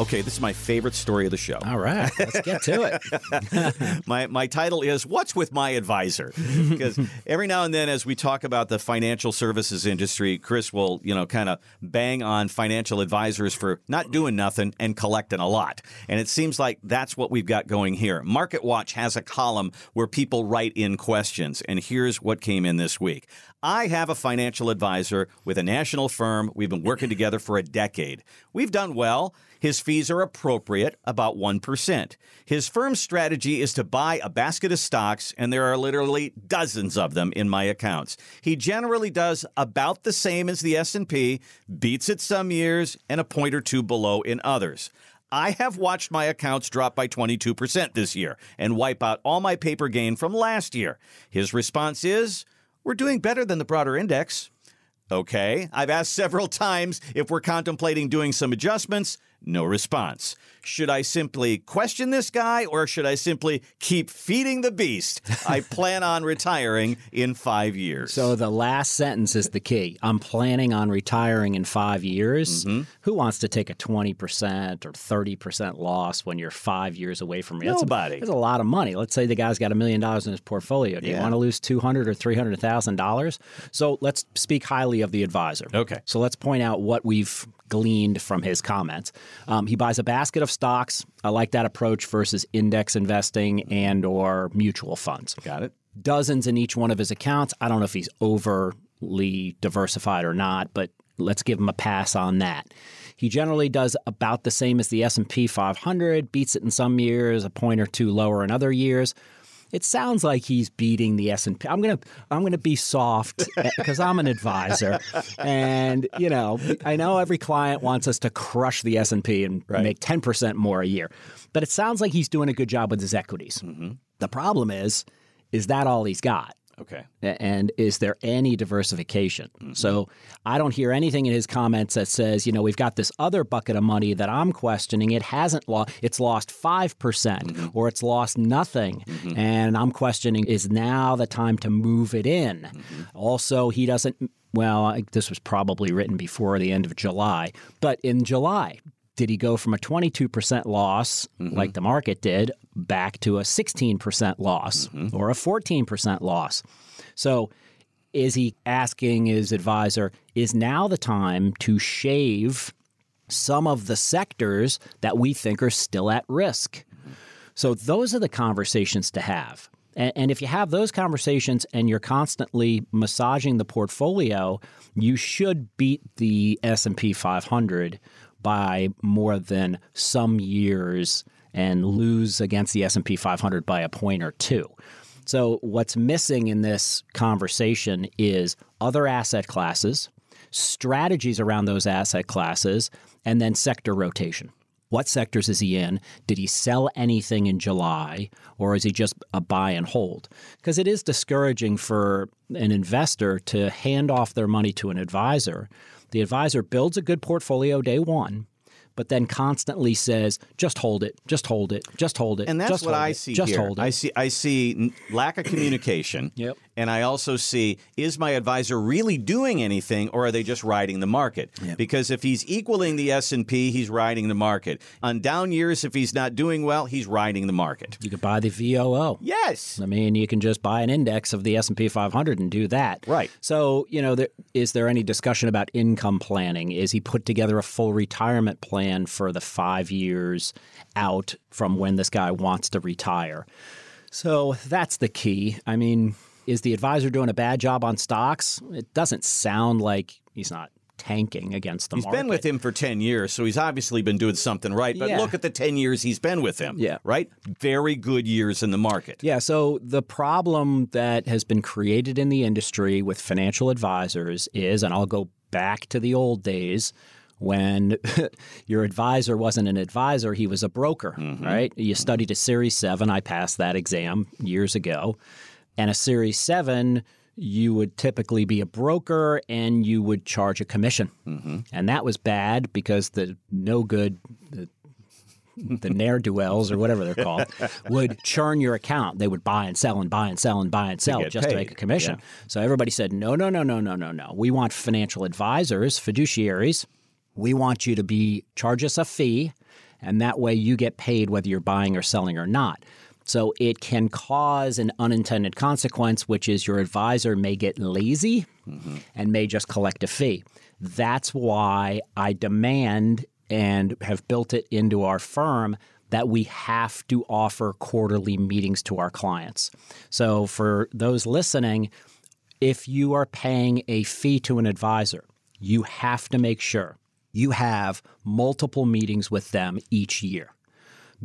Okay, this is my favorite story of the show. All right, let's get to it. my my title is "What's with My Advisor?" Because every now and then, as we talk about the financial services industry, Chris will you know kind of bang on financial advisors for not doing nothing and collecting a lot, and it seems like that's what we've got going here. Market Watch has a column where people write in questions, and here's what came in this week. I have a financial advisor with a national firm. We've been working together for a decade. We've done well. His fees are appropriate, about 1%. His firm's strategy is to buy a basket of stocks, and there are literally dozens of them in my accounts. He generally does about the same as the S&P, beats it some years, and a point or two below in others. I have watched my accounts drop by 22% this year and wipe out all my paper gain from last year. His response is, we're doing better than the broader index. Okay, I've asked several times if we're contemplating doing some adjustments. No response. Should I simply question this guy or should I simply keep feeding the beast? I plan on retiring in five years. So the last sentence is the key. I'm planning on retiring in five years. Mm-hmm. Who wants to take a 20% or 30% loss when you're five years away from it? Nobody. That's a, that's a lot of money. Let's say the guy's got a million dollars in his portfolio. Do yeah. you want to lose 200 or $300,000? So let's speak highly of the advisor. Okay. So let's point out what we've gleaned from his comments. Um, he buys a basket of stocks. I like that approach versus index investing and or mutual funds. Got it. Dozens in each one of his accounts. I don't know if he's overly diversified or not, but let's give him a pass on that. He generally does about the same as the S&P 500, beats it in some years, a point or two lower in other years it sounds like he's beating the S&P. I'm going to I'm going to be soft because I'm an advisor and you know, I know every client wants us to crush the S&P and right. make 10% more a year. But it sounds like he's doing a good job with his equities. Mm-hmm. The problem is is that all he's got? Okay. And is there any diversification? Mm-hmm. So I don't hear anything in his comments that says, you know, we've got this other bucket of money that I'm questioning. It hasn't lost, it's lost 5% mm hmm or it's lost nothing. Mm-hmm. And I'm questioning, is now the time to move it in? Mm-hmm. Also, he doesn't, well, this was probably written before the end of July, but in July, did he go from a 22% loss, mm-hmm. like the market did, back to a 16% loss mm-hmm. or a 14% loss? So, is he asking his advisor, is now the time to shave some of the sectors that we think are still at risk? So, those are the conversations to have. And, and if you have those conversations and you're constantly massaging the portfolio, you should beat the S&P 500 by more than some years and lose against the S&P 500 by a point or two. So what's missing in this conversation is other asset classes, strategies around those asset classes, and then sector rotation. What sectors is he in? Did he sell anything in July or is he just a buy and hold? Because it is discouraging for an investor to hand off their money to an advisor the advisor builds a good portfolio day one, but then constantly says, "Just hold it, just hold it, just hold it." And that's what I it, see just here. Hold it. I see. I see lack of communication. yep. And I also see is my advisor really doing anything, or are they just riding the market? Yep. Because if he's equaling the S and P, he's riding the market. On down years, if he's not doing well, he's riding the market. You could buy the VOO. Yes. I mean, you can just buy an index of the S and P 500 and do that. Right. So you know, there, is there any discussion about income planning? Is he put together a full retirement plan for the five years out from when this guy wants to retire. So that's the key. I mean, is the advisor doing a bad job on stocks? It doesn't sound like he's not tanking against the he's market. He's been with him for 10 years, so he's obviously been doing something right. But yeah. look at the 10 years he's been with him. Yeah. Right? Very good years in the market. Yeah. So the problem that has been created in the industry with financial advisors is, and I'll go back to the old days when your advisor wasn't an advisor, he was a broker, mm-hmm. right? You studied a Series 7. I passed that exam years ago. And a Series 7, you would typically be a broker and you would charge a commission. Mm-hmm. And that was bad because the no good, the the ne'er do wells or whatever they're called, would churn your account. They would buy and sell and buy and sell and buy and sell get just to make a commission. Yeah. So everybody said, no, no, no, no, no, no, no. We want financial advisors, fiduciaries. We want you to be charge us a fee, and that way you get paid whether you're buying or selling or not. So it can cause an unintended consequence, which is your advisor may get lazy mm-hmm. and may just collect a fee. That's why I demand and have built it into our firm that we have to offer quarterly meetings to our clients. So for those listening, if you are paying a fee to an advisor, you have to make sure you have multiple meetings with them each year.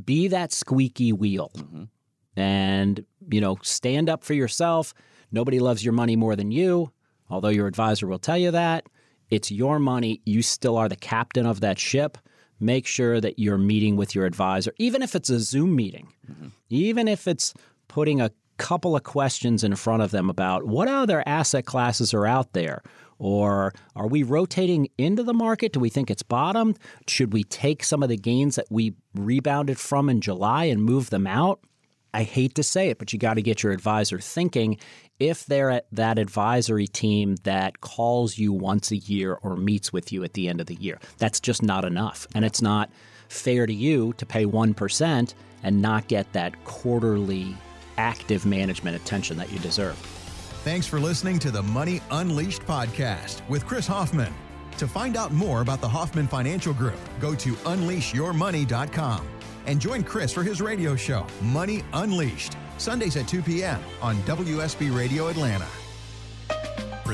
Be that squeaky wheel mm-hmm. and, you know, stand up for yourself. Nobody loves your money more than you, although your advisor will tell you that. It's your money. You still are the captain of that ship. Make sure that you're meeting with your advisor, even if it's a Zoom meeting, mm-hmm. even if it's putting a couple of questions in front of them about what other asset classes are out there. Or are we rotating into the market? Do we think it's bottomed? Should we take some of the gains that we rebounded from in July and move them out? I hate to say it, but you got to get your advisor thinking if they're at that advisory team that calls you once a year or meets with you at the end of the year. That's just not enough. And it's not fair to you to pay 1% and not get that quarterly active management attention that you deserve. Thanks for listening to the Money Unleashed podcast with Chris Hoffman. To find out more about the Hoffman Financial Group, go to unleashyourmoney.com and join Chris for his radio show, Money Unleashed, Sundays at 2 p.m. on WSB Radio Atlanta.